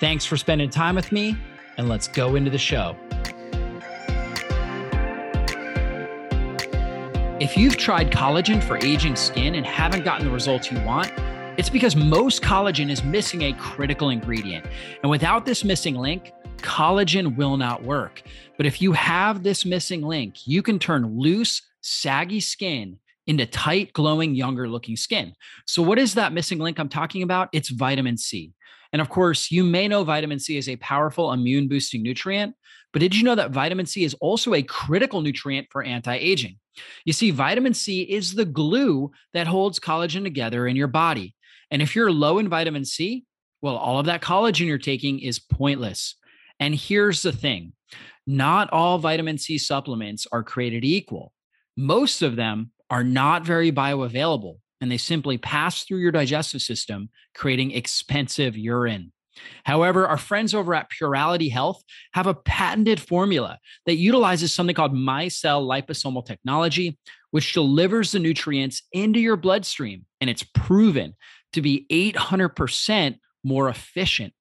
Thanks for spending time with me, and let's go into the show. If you've tried collagen for aging skin and haven't gotten the results you want, it's because most collagen is missing a critical ingredient. And without this missing link, collagen will not work. But if you have this missing link, you can turn loose, saggy skin into tight, glowing, younger looking skin. So, what is that missing link I'm talking about? It's vitamin C. And of course, you may know vitamin C is a powerful immune boosting nutrient, but did you know that vitamin C is also a critical nutrient for anti aging? You see, vitamin C is the glue that holds collagen together in your body. And if you're low in vitamin C, well, all of that collagen you're taking is pointless. And here's the thing not all vitamin C supplements are created equal. Most of them are not very bioavailable and they simply pass through your digestive system, creating expensive urine. However, our friends over at Purality Health have a patented formula that utilizes something called micelle liposomal technology, which delivers the nutrients into your bloodstream. And it's proven to be 800% more efficient.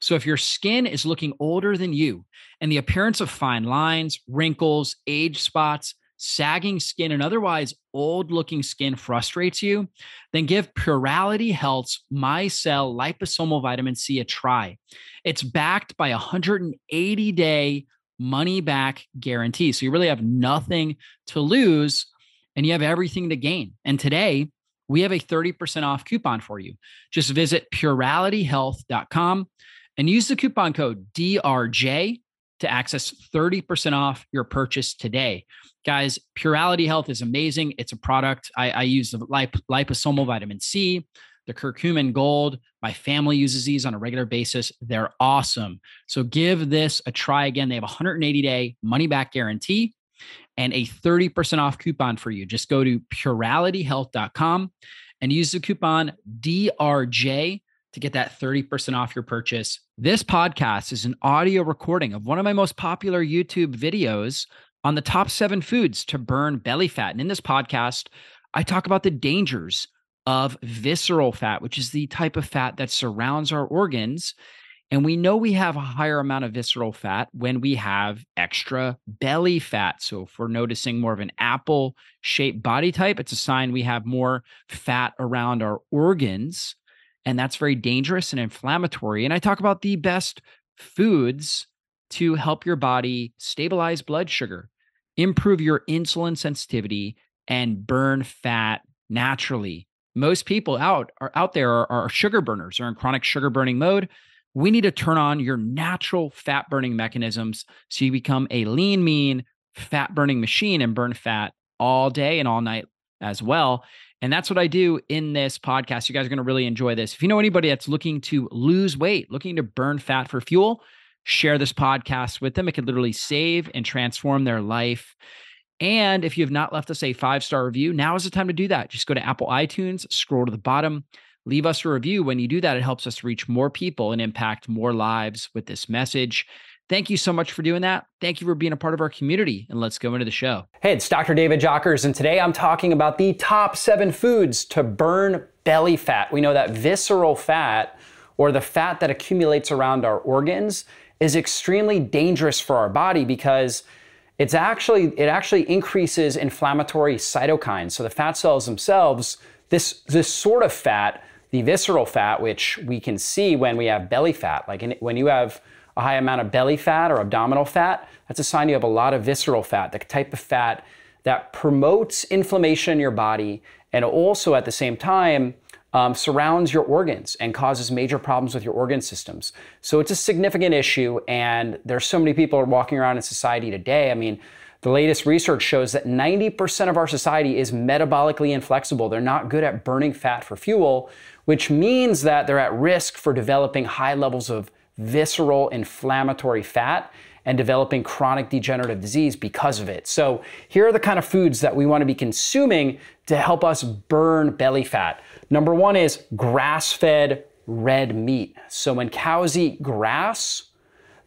So, if your skin is looking older than you and the appearance of fine lines, wrinkles, age spots, sagging skin, and otherwise old looking skin frustrates you, then give Purality Health's MyCell liposomal vitamin C a try. It's backed by a 180 day money back guarantee. So you really have nothing to lose and you have everything to gain. And today, we have a 30% off coupon for you. Just visit puralityhealth.com and use the coupon code DRJ to access 30% off your purchase today. Guys, Purality Health is amazing. It's a product. I, I use the lip, liposomal vitamin C, the curcumin gold. My family uses these on a regular basis. They're awesome. So give this a try again. They have a 180 day money back guarantee and a 30% off coupon for you. Just go to puralityhealth.com and use the coupon DRJ to get that 30% off your purchase. This podcast is an audio recording of one of my most popular YouTube videos on the top seven foods to burn belly fat. And in this podcast, I talk about the dangers of visceral fat, which is the type of fat that surrounds our organs. And we know we have a higher amount of visceral fat when we have extra belly fat. So, if we're noticing more of an apple shaped body type, it's a sign we have more fat around our organs and that's very dangerous and inflammatory. And I talk about the best foods to help your body stabilize blood sugar, improve your insulin sensitivity, and burn fat naturally. Most people out are out there are, are sugar burners, are in chronic sugar burning mode. We need to turn on your natural fat burning mechanisms so you become a lean, mean, fat burning machine and burn fat all day and all night as well. And that's what I do in this podcast. You guys are going to really enjoy this. If you know anybody that's looking to lose weight, looking to burn fat for fuel, share this podcast with them. It could literally save and transform their life. And if you have not left us a five star review, now is the time to do that. Just go to Apple iTunes, scroll to the bottom, leave us a review. When you do that, it helps us reach more people and impact more lives with this message. Thank you so much for doing that. Thank you for being a part of our community. And let's go into the show. Hey, it's Dr. David Jockers, and today I'm talking about the top seven foods to burn belly fat. We know that visceral fat, or the fat that accumulates around our organs, is extremely dangerous for our body because it's actually it actually increases inflammatory cytokines. So the fat cells themselves, this this sort of fat, the visceral fat, which we can see when we have belly fat, like in, when you have a high amount of belly fat or abdominal fat, that's a sign you have a lot of visceral fat, the type of fat that promotes inflammation in your body and also at the same time um, surrounds your organs and causes major problems with your organ systems. So it's a significant issue, and there's so many people are walking around in society today. I mean, the latest research shows that 90% of our society is metabolically inflexible. They're not good at burning fat for fuel, which means that they're at risk for developing high levels of visceral inflammatory fat and developing chronic degenerative disease because of it. So, here are the kind of foods that we want to be consuming to help us burn belly fat. Number one is grass fed red meat. So, when cows eat grass,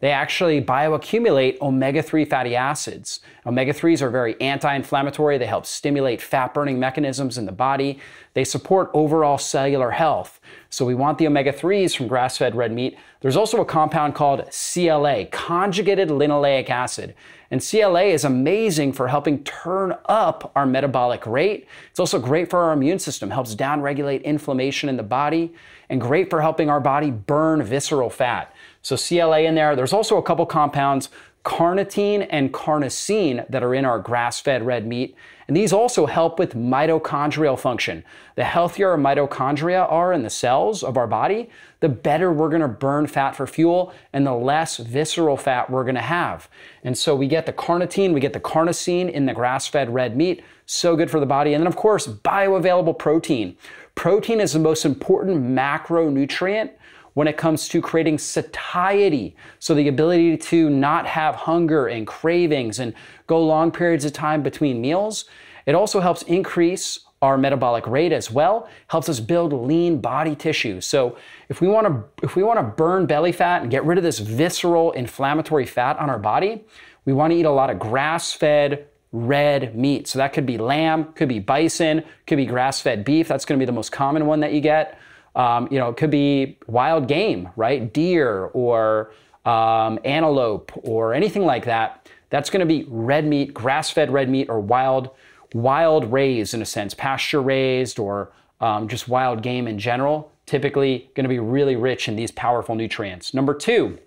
they actually bioaccumulate omega 3 fatty acids. Omega 3s are very anti inflammatory, they help stimulate fat burning mechanisms in the body, they support overall cellular health. So we want the omega 3s from grass fed red meat. There's also a compound called CLA, conjugated linoleic acid. And CLA is amazing for helping turn up our metabolic rate. It's also great for our immune system, helps downregulate inflammation in the body, and great for helping our body burn visceral fat. So CLA in there. There's also a couple compounds, carnitine and carnosine, that are in our grass-fed red meat. And these also help with mitochondrial function. The healthier our mitochondria are in the cells of our body, the better we're going to burn fat for fuel and the less visceral fat we're going to have. And so we get the carnitine, we get the carnosine in the grass-fed red meat. So good for the body. And then of course, bioavailable protein. Protein is the most important macronutrient when it comes to creating satiety. So, the ability to not have hunger and cravings and go long periods of time between meals. It also helps increase our metabolic rate as well helps us build lean body tissue so if we want to if we want to burn belly fat and get rid of this visceral inflammatory fat on our body we want to eat a lot of grass fed red meat so that could be lamb could be bison could be grass fed beef that's going to be the most common one that you get um, you know, it could be wild game, right? Deer or um, antelope or anything like that. That's going to be red meat, grass-fed red meat, or wild, wild raised in a sense, pasture raised, or um, just wild game in general. Typically, going to be really rich in these powerful nutrients. Number two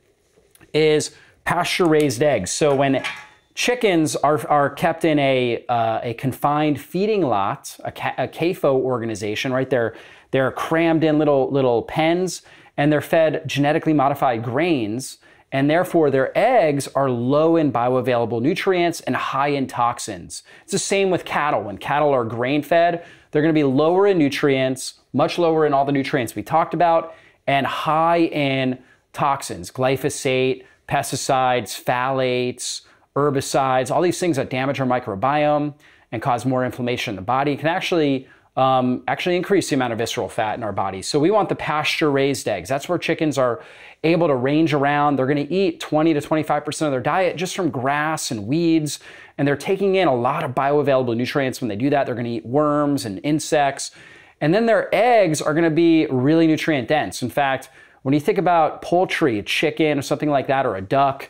is pasture raised eggs. So when chickens are, are kept in a, uh, a confined feeding lot, a, a CAFO organization, right there they're crammed in little, little pens and they're fed genetically modified grains. And therefore, their eggs are low in bioavailable nutrients and high in toxins. It's the same with cattle. When cattle are grain fed, they're going to be lower in nutrients, much lower in all the nutrients we talked about, and high in toxins, glyphosate, pesticides, phthalates, herbicides, all these things that damage our microbiome and cause more inflammation in the body can actually um, actually increase the amount of visceral fat in our bodies. So we want the pasture raised eggs. That's where chickens are able to range around. They're going to eat 20 to 25% of their diet just from grass and weeds. And they're taking in a lot of bioavailable nutrients when they do that. They're going to eat worms and insects. And then their eggs are going to be really nutrient dense. In fact, when you think about poultry, a chicken or something like that, or a duck,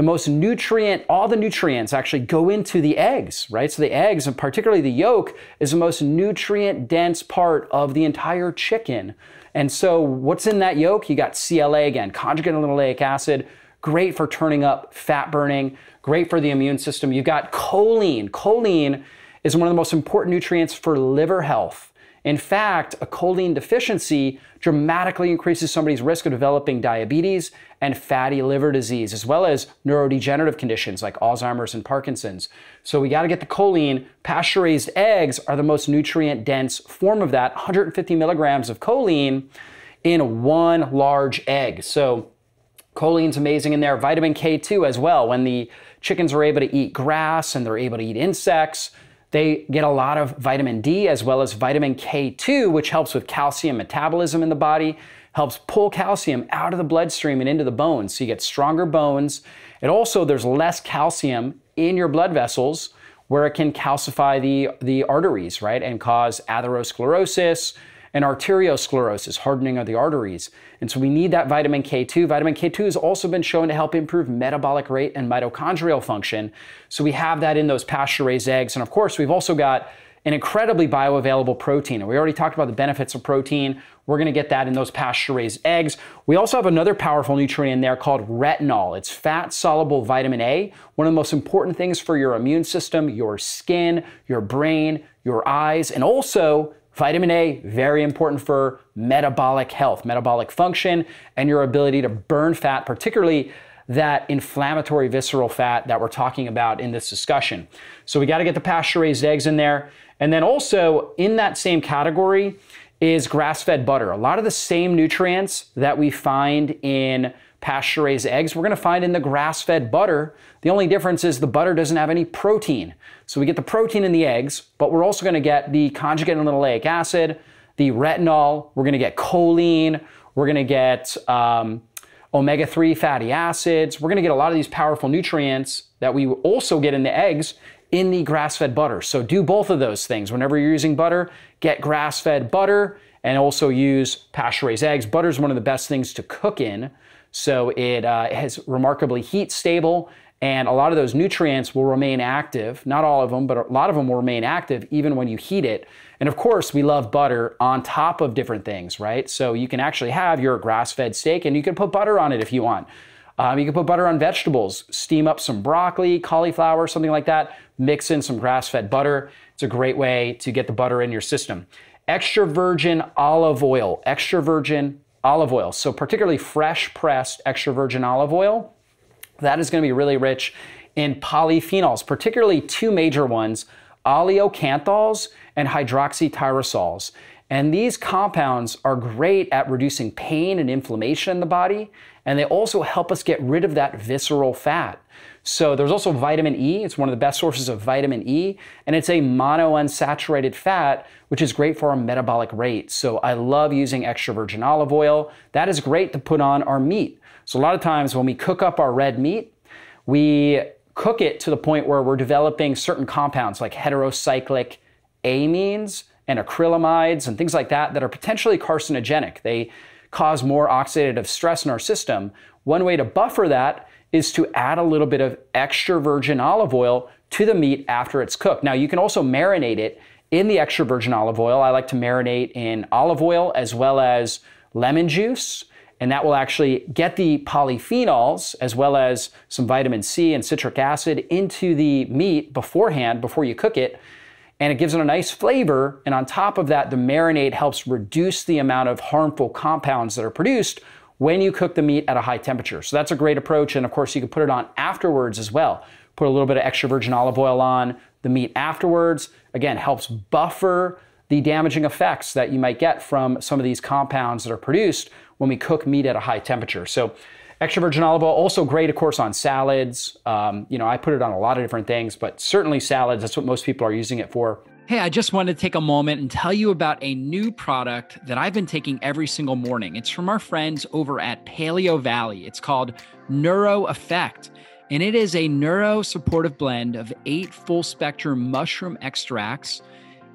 the most nutrient, all the nutrients actually go into the eggs, right? So the eggs, and particularly the yolk, is the most nutrient dense part of the entire chicken. And so what's in that yolk? You got CLA again, conjugated linoleic acid, great for turning up fat burning, great for the immune system. You've got choline. Choline is one of the most important nutrients for liver health. In fact, a choline deficiency dramatically increases somebody's risk of developing diabetes and fatty liver disease, as well as neurodegenerative conditions like Alzheimer's and Parkinson's. So we got to get the choline. Pasture raised eggs are the most nutrient dense form of that 150 milligrams of choline in one large egg. So choline's amazing in there. Vitamin K2 as well. When the chickens are able to eat grass and they're able to eat insects, they get a lot of vitamin D as well as vitamin K2, which helps with calcium metabolism in the body, helps pull calcium out of the bloodstream and into the bones. So you get stronger bones. And also, there's less calcium in your blood vessels where it can calcify the, the arteries, right, and cause atherosclerosis, and arteriosclerosis, hardening of the arteries. And so we need that vitamin K2. Vitamin K2 has also been shown to help improve metabolic rate and mitochondrial function. So we have that in those pasture raised eggs. And of course, we've also got an incredibly bioavailable protein. And we already talked about the benefits of protein. We're going to get that in those pasture raised eggs. We also have another powerful nutrient in there called retinol. It's fat soluble vitamin A, one of the most important things for your immune system, your skin, your brain, your eyes, and also Vitamin A, very important for metabolic health, metabolic function, and your ability to burn fat, particularly that inflammatory visceral fat that we're talking about in this discussion. So we got to get the pasture raised eggs in there. And then also in that same category is grass fed butter. A lot of the same nutrients that we find in pasture raised eggs, we're going to find in the grass fed butter. The only difference is the butter doesn't have any protein. So we get the protein in the eggs, but we're also going to get the conjugated linoleic acid, the retinol, we're going to get choline, we're going to get um, omega 3 fatty acids. We're going to get a lot of these powerful nutrients that we also get in the eggs in the grass fed butter. So do both of those things. Whenever you're using butter, get grass fed butter and also use pasture raised eggs. Butter is one of the best things to cook in. So it uh, is remarkably heat stable and a lot of those nutrients will remain active. Not all of them, but a lot of them will remain active even when you heat it. And of course, we love butter on top of different things, right? So you can actually have your grass fed steak and you can put butter on it if you want. Um, you can put butter on vegetables, steam up some broccoli, cauliflower, something like that, mix in some grass fed butter. It's a great way to get the butter in your system. Extra virgin olive oil, extra virgin olive oil. So, particularly fresh pressed extra virgin olive oil, that is going to be really rich in polyphenols, particularly two major ones oleocanthals and hydroxytyrosols. And these compounds are great at reducing pain and inflammation in the body, and they also help us get rid of that visceral fat. So there's also vitamin E. It's one of the best sources of vitamin E, and it's a monounsaturated fat, which is great for our metabolic rate. So I love using extra virgin olive oil. That is great to put on our meat. So a lot of times when we cook up our red meat, we cook it to the point where we're developing certain compounds like heterocyclic amines and acrylamides and things like that that are potentially carcinogenic. They cause more oxidative stress in our system. One way to buffer that is to add a little bit of extra virgin olive oil to the meat after it's cooked. Now, you can also marinate it in the extra virgin olive oil. I like to marinate in olive oil as well as lemon juice, and that will actually get the polyphenols as well as some vitamin C and citric acid into the meat beforehand, before you cook it. And it gives it a nice flavor. And on top of that, the marinade helps reduce the amount of harmful compounds that are produced when you cook the meat at a high temperature. So that's a great approach. And of course, you can put it on afterwards as well. Put a little bit of extra virgin olive oil on the meat afterwards. Again, helps buffer the damaging effects that you might get from some of these compounds that are produced when we cook meat at a high temperature. So extra virgin olive oil, also great, of course, on salads. Um, you know, I put it on a lot of different things, but certainly salads, that's what most people are using it for. Hey, I just wanted to take a moment and tell you about a new product that I've been taking every single morning. It's from our friends over at Paleo Valley. It's called Neuro Effect, and it is a neuro supportive blend of eight full spectrum mushroom extracts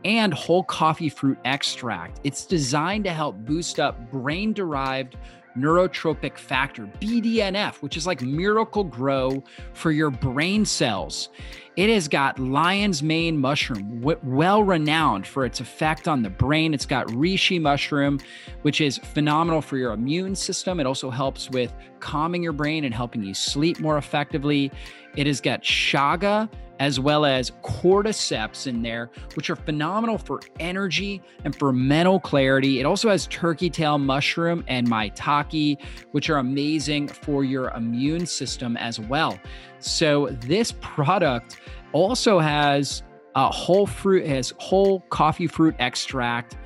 and whole coffee fruit extract. It's designed to help boost up brain derived neurotrophic factor, BDNF, which is like miracle grow for your brain cells. It has got lion's mane mushroom, well renowned for its effect on the brain. It's got reishi mushroom, which is phenomenal for your immune system. It also helps with calming your brain and helping you sleep more effectively. It has got chaga, as well as cordyceps in there, which are phenomenal for energy and for mental clarity. It also has turkey tail mushroom and maitake, which are amazing for your immune system as well. So this product also has a whole fruit, has whole coffee fruit extract,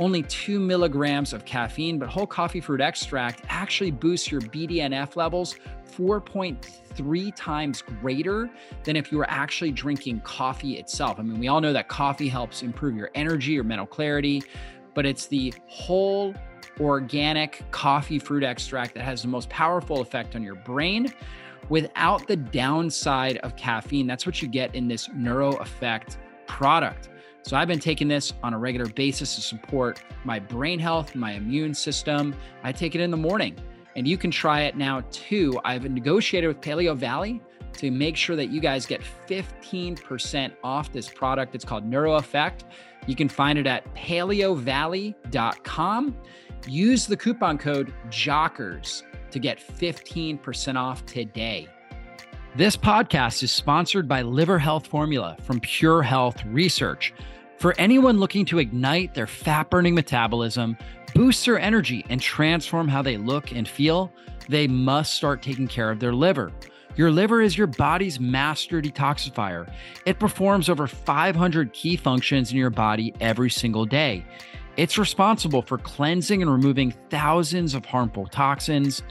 only two milligrams of caffeine, but whole coffee fruit extract actually boosts your BDNF levels 4.3 times greater than if you were actually drinking coffee itself. I mean, we all know that coffee helps improve your energy or mental clarity, but it's the whole organic coffee fruit extract that has the most powerful effect on your brain without the downside of caffeine. That's what you get in this Neuro Effect product. So I've been taking this on a regular basis to support my brain health, my immune system. I take it in the morning and you can try it now too. I've negotiated with Paleo Valley to make sure that you guys get 15% off this product. It's called Neuro Effect. You can find it at paleovalley.com. Use the coupon code JOCKERS to get 15% off today. This podcast is sponsored by Liver Health Formula from Pure Health Research. For anyone looking to ignite their fat burning metabolism, boost their energy, and transform how they look and feel, they must start taking care of their liver. Your liver is your body's master detoxifier. It performs over 500 key functions in your body every single day. It's responsible for cleansing and removing thousands of harmful toxins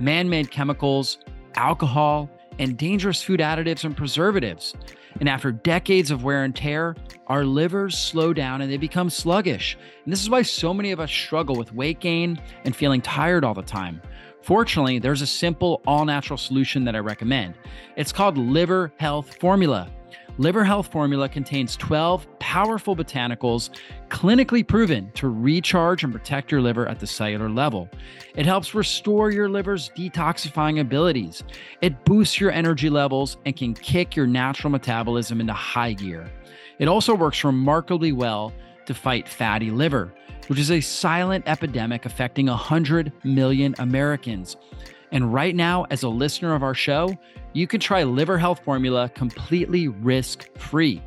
man made chemicals, alcohol, and dangerous food additives and preservatives. And after decades of wear and tear, our livers slow down and they become sluggish. And this is why so many of us struggle with weight gain and feeling tired all the time. Fortunately, there's a simple, all natural solution that I recommend. It's called Liver Health Formula. Liver Health Formula contains 12 powerful botanicals clinically proven to recharge and protect your liver at the cellular level. It helps restore your liver's detoxifying abilities. It boosts your energy levels and can kick your natural metabolism into high gear. It also works remarkably well to fight fatty liver, which is a silent epidemic affecting 100 million Americans. And right now, as a listener of our show, you can try Liver Health Formula completely risk free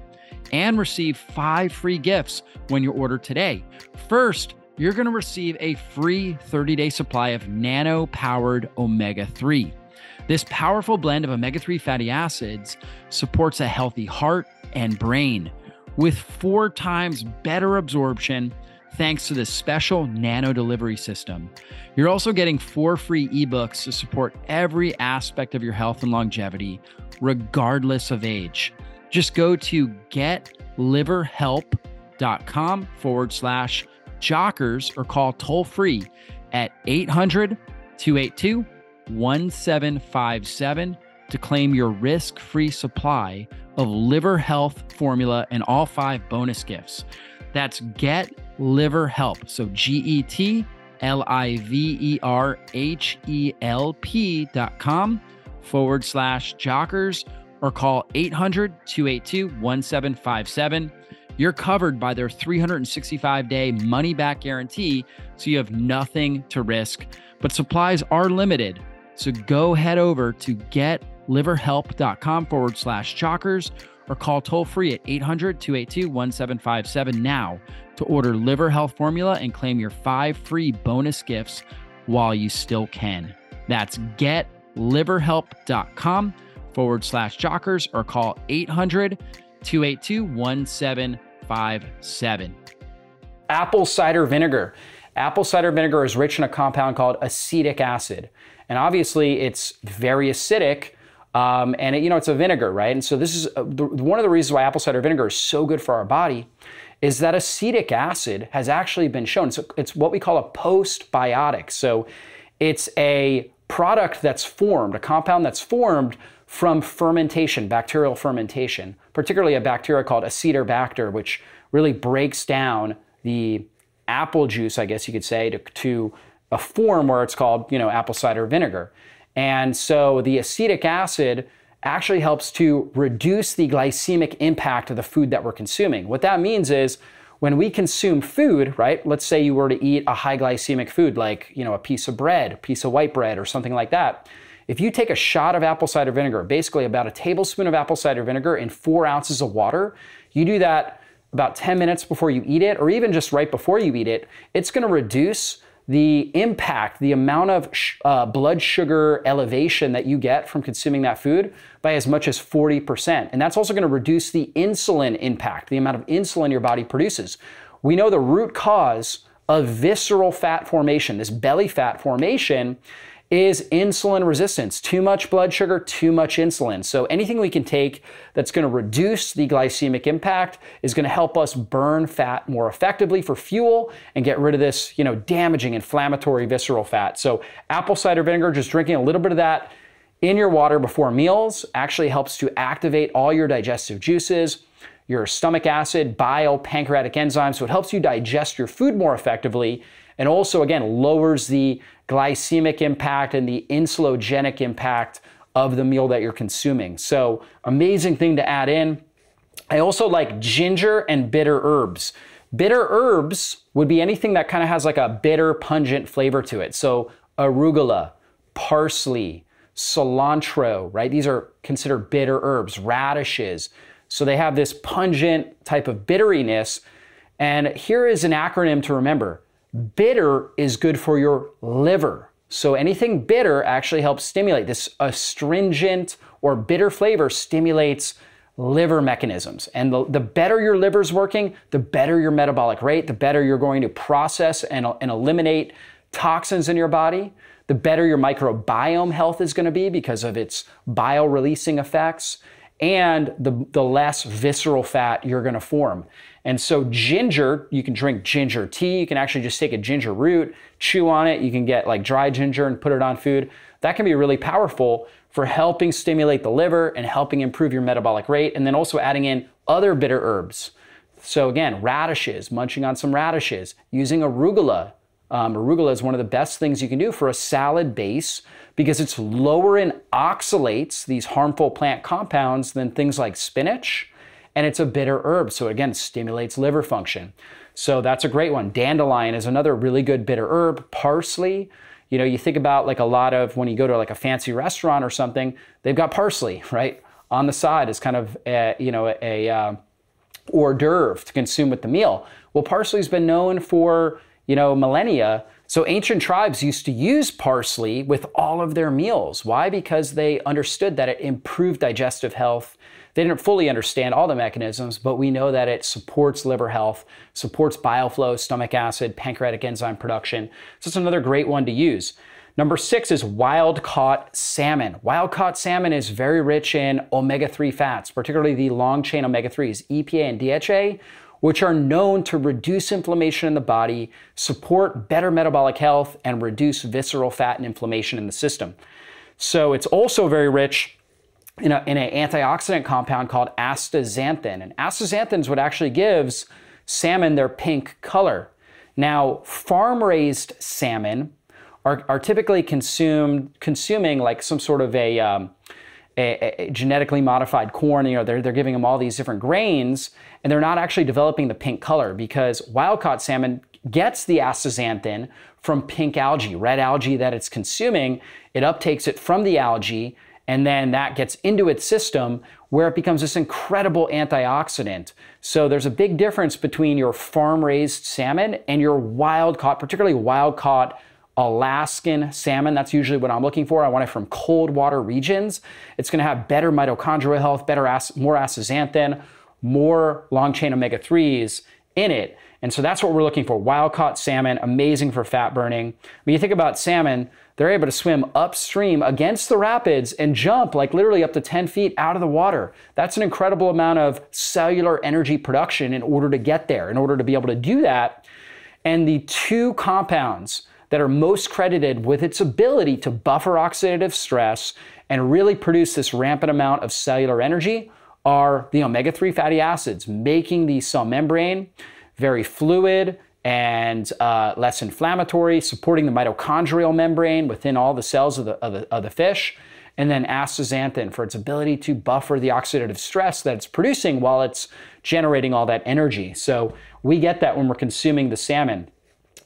and receive five free gifts when you order today. First, you're going to receive a free 30 day supply of nano powered omega 3. This powerful blend of omega 3 fatty acids supports a healthy heart and brain with four times better absorption thanks to this special nano delivery system. You're also getting four free ebooks to support every aspect of your health and longevity, regardless of age. Just go to getliverhelp.com forward slash jockers or call toll free at 800 282 1757 to claim your risk free supply of liver health formula and all five bonus gifts. That's Get Liver Help. So G E T L I V E R H E L P dot com forward slash jockers or call 800 282 1757. You're covered by their 365 day money back guarantee, so you have nothing to risk. But supplies are limited. So go head over to getliverhelp.com forward slash jockers or call toll free at 800 282 1757 now to order Liver Health Formula and claim your five free bonus gifts while you still can. That's getliverhelp.com forward slash jockers or call 800 282 1757. Apple cider vinegar. Apple cider vinegar is rich in a compound called acetic acid. And obviously, it's very acidic. Um, and it, you know it's a vinegar, right? And so this is a, uh, the, one of the reasons why apple cider vinegar is so good for our body is that acetic acid has actually been shown. So it's what we call a postbiotic. So it's a product that's formed, a compound that's formed from fermentation, bacterial fermentation, particularly a bacteria called Acetobacter, which really breaks down the apple juice, I guess you could say, to, to a form where it's called, you know, apple cider vinegar. And so the acetic acid actually helps to reduce the glycemic impact of the food that we're consuming. What that means is when we consume food, right? Let's say you were to eat a high glycemic food like, you know, a piece of bread, a piece of white bread or something like that. If you take a shot of apple cider vinegar, basically about a tablespoon of apple cider vinegar in four ounces of water, you do that about 10 minutes before you eat it, or even just right before you eat it, it's gonna reduce the impact, the amount of uh, blood sugar elevation that you get from consuming that food by as much as 40%. And that's also going to reduce the insulin impact, the amount of insulin your body produces. We know the root cause of visceral fat formation, this belly fat formation, is insulin resistance. Too much blood sugar, too much insulin. So anything we can take that's going to reduce the glycemic impact is going to help us burn fat more effectively for fuel and get rid of this, you know, damaging inflammatory visceral fat. So apple cider vinegar, just drinking a little bit of that in your water before meals actually helps to activate all your digestive juices your stomach acid, bile, pancreatic enzymes. So it helps you digest your food more effectively and also, again, lowers the glycemic impact and the insulogenic impact of the meal that you're consuming. So, amazing thing to add in. I also like ginger and bitter herbs. Bitter herbs would be anything that kind of has like a bitter, pungent flavor to it. So, arugula, parsley, cilantro, right? These are considered bitter herbs, radishes. So, they have this pungent type of bitteriness. And here is an acronym to remember Bitter is good for your liver. So anything bitter actually helps stimulate this astringent or bitter flavor stimulates liver mechanisms. And the, the better your liver's working, the better your metabolic rate, the better you're going to process and, and eliminate toxins in your body, the better your microbiome health is going to be because of its bile releasing effects and the, the less visceral fat you're going to form. And so, ginger, you can drink ginger tea. You can actually just take a ginger root, chew on it. You can get like dry ginger and put it on food. That can be really powerful for helping stimulate the liver and helping improve your metabolic rate. And then also adding in other bitter herbs. So, again, radishes, munching on some radishes, using arugula. Um, arugula is one of the best things you can do for a salad base because it's lower in oxalates, these harmful plant compounds, than things like spinach. And it's a bitter herb. So, again, stimulates liver function. So, that's a great one. Dandelion is another really good bitter herb. Parsley. You know, you think about like a lot of when you go to like a fancy restaurant or something, they've got parsley, right? On the side is kind of, a, you know, a, a uh, hors d'oeuvre to consume with the meal. Well, parsley's been known for, you know, millennia so ancient tribes used to use parsley with all of their meals. Why? Because they understood that it improved digestive health. They didn't fully understand all the mechanisms, but we know that it supports liver health, supports bile flow, stomach acid, pancreatic enzyme production. So it's another great one to use. Number six is wild caught salmon. Wild caught salmon is very rich in omega 3 fats, particularly the long chain omega 3s, EPA and DHA, which are known to reduce inflammation in the body, support better metabolic health, and reduce visceral fat and inflammation in the system. So it's also very rich in, a, in an antioxidant compound called astaxanthin. And astaxanthin is what actually gives salmon their pink color. Now, farm raised salmon are, are typically consumed, consuming like some sort of a, um, a, a, genetically modified corn. You know, they're, they're giving them all these different grains, and they're not actually developing the pink color because wild caught salmon gets the astaxanthin from pink algae, red algae that it's consuming. It uptakes it from the algae, and then that gets into its system where it becomes this incredible antioxidant. So there's a big difference between your farm raised salmon and your wild caught, particularly wild caught Alaskan salmon. That's usually what I'm looking for. I want it from cold water regions. It's going to have better mitochondrial health, better more astaxanthin, more long chain omega 3s in it. And so that's what we're looking for. Wild caught salmon, amazing for fat burning. When you think about salmon, they're able to swim upstream against the rapids and jump like literally up to 10 feet out of the water. That's an incredible amount of cellular energy production in order to get there, in order to be able to do that. And the two compounds that are most credited with its ability to buffer oxidative stress and really produce this rampant amount of cellular energy are the omega 3 fatty acids, making the cell membrane very fluid and uh, less inflammatory, supporting the mitochondrial membrane within all the cells of the, of the, of the fish. And then astaxanthin for its ability to buffer the oxidative stress that it's producing while it's generating all that energy. So we get that when we're consuming the salmon.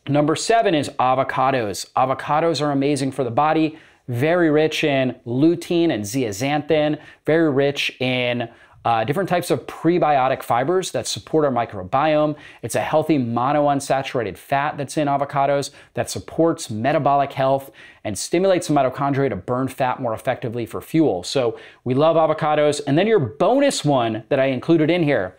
Number seven is avocados. Avocados are amazing for the body, very rich in lutein and zeaxanthin, very rich in uh, different types of prebiotic fibers that support our microbiome. It's a healthy monounsaturated fat that's in avocados that supports metabolic health and stimulates the mitochondria to burn fat more effectively for fuel. So we love avocados. And then your bonus one that I included in here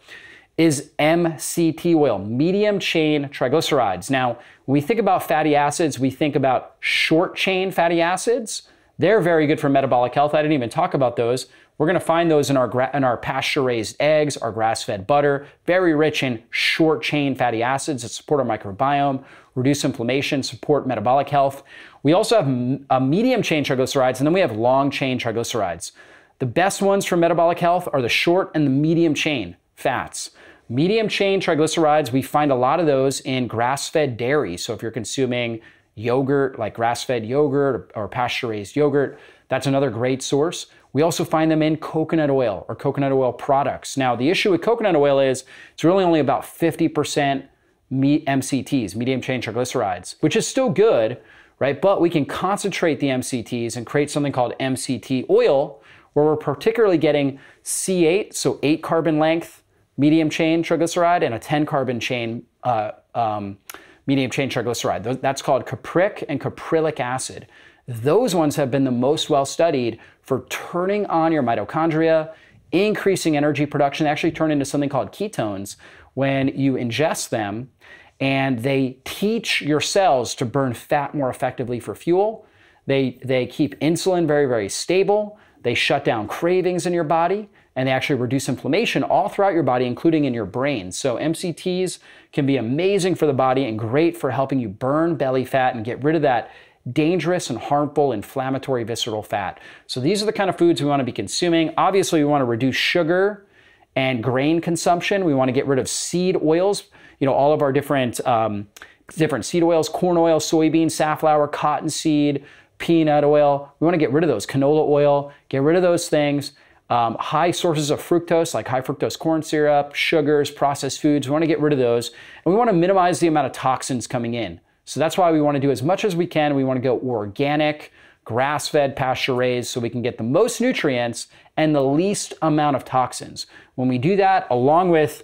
is MCT oil, medium chain triglycerides. Now, when we think about fatty acids, we think about short chain fatty acids. They're very good for metabolic health. I didn't even talk about those. We're going to find those in our, gra- in our pasture raised eggs, our grass fed butter, very rich in short chain fatty acids that support our microbiome, reduce inflammation, support metabolic health. We also have medium chain triglycerides, and then we have long chain triglycerides. The best ones for metabolic health are the short and the medium chain fats. Medium chain triglycerides, we find a lot of those in grass fed dairy. So if you're consuming yogurt, like grass fed yogurt or pasture raised yogurt, that's another great source. We also find them in coconut oil or coconut oil products. Now, the issue with coconut oil is it's really only about 50% MCTs, medium chain triglycerides, which is still good, right? But we can concentrate the MCTs and create something called MCT oil, where we're particularly getting C8, so eight carbon length medium chain triglyceride and a 10 carbon chain uh, um, medium chain triglyceride. That's called capric and caprylic acid. Those ones have been the most well studied for turning on your mitochondria, increasing energy production. They actually turn into something called ketones when you ingest them, and they teach your cells to burn fat more effectively for fuel. They, they keep insulin very, very stable. They shut down cravings in your body and they actually reduce inflammation all throughout your body, including in your brain. So MCTs can be amazing for the body and great for helping you burn belly fat and get rid of that dangerous and harmful inflammatory visceral fat. So these are the kind of foods we want to be consuming. Obviously, we want to reduce sugar and grain consumption. We want to get rid of seed oils. You know, all of our different um, different seed oils, corn oil, soybean, safflower, cottonseed, peanut oil. We want to get rid of those. Canola oil. Get rid of those things. Um, high sources of fructose, like high fructose corn syrup, sugars, processed foods. We want to get rid of those, and we want to minimize the amount of toxins coming in. So that's why we want to do as much as we can. We want to go organic, grass fed, pasture raised, so we can get the most nutrients and the least amount of toxins. When we do that, along with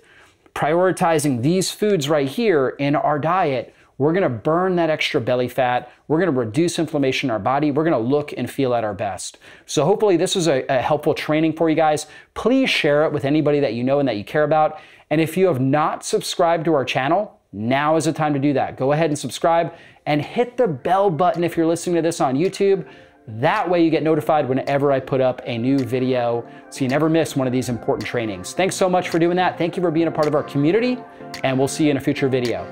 prioritizing these foods right here in our diet, we're gonna burn that extra belly fat. We're gonna reduce inflammation in our body. We're gonna look and feel at our best. So, hopefully, this was a, a, helpful training for you guys. Please share it with anybody that you know and that you care about. And if you have not subscribed to our channel, now is the time to do that. Go ahead and subscribe and hit the bell button if you're listening to this on YouTube. That way you get notified whenever I put up a new video so you never miss one of these important trainings. Thanks so much for doing that. Thank you for being a part of our community, and we'll see you in a future video.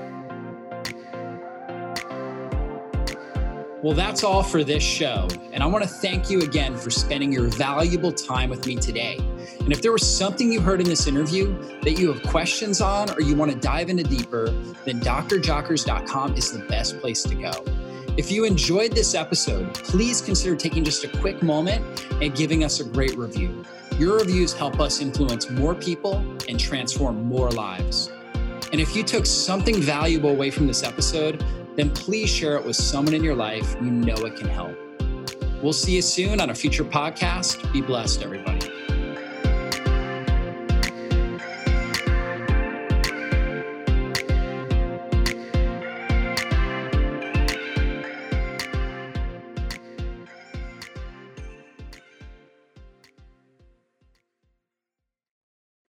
Well, that's all for this show. And I want to thank you again for spending your valuable time with me today. And if there was something you heard in this interview that you have questions on or you want to dive into deeper, then drjockers.com is the best place to go. If you enjoyed this episode, please consider taking just a quick moment and giving us a great review. Your reviews help us influence more people and transform more lives. And if you took something valuable away from this episode, then please share it with someone in your life you know it can help. We'll see you soon on a future podcast. Be blessed, everybody.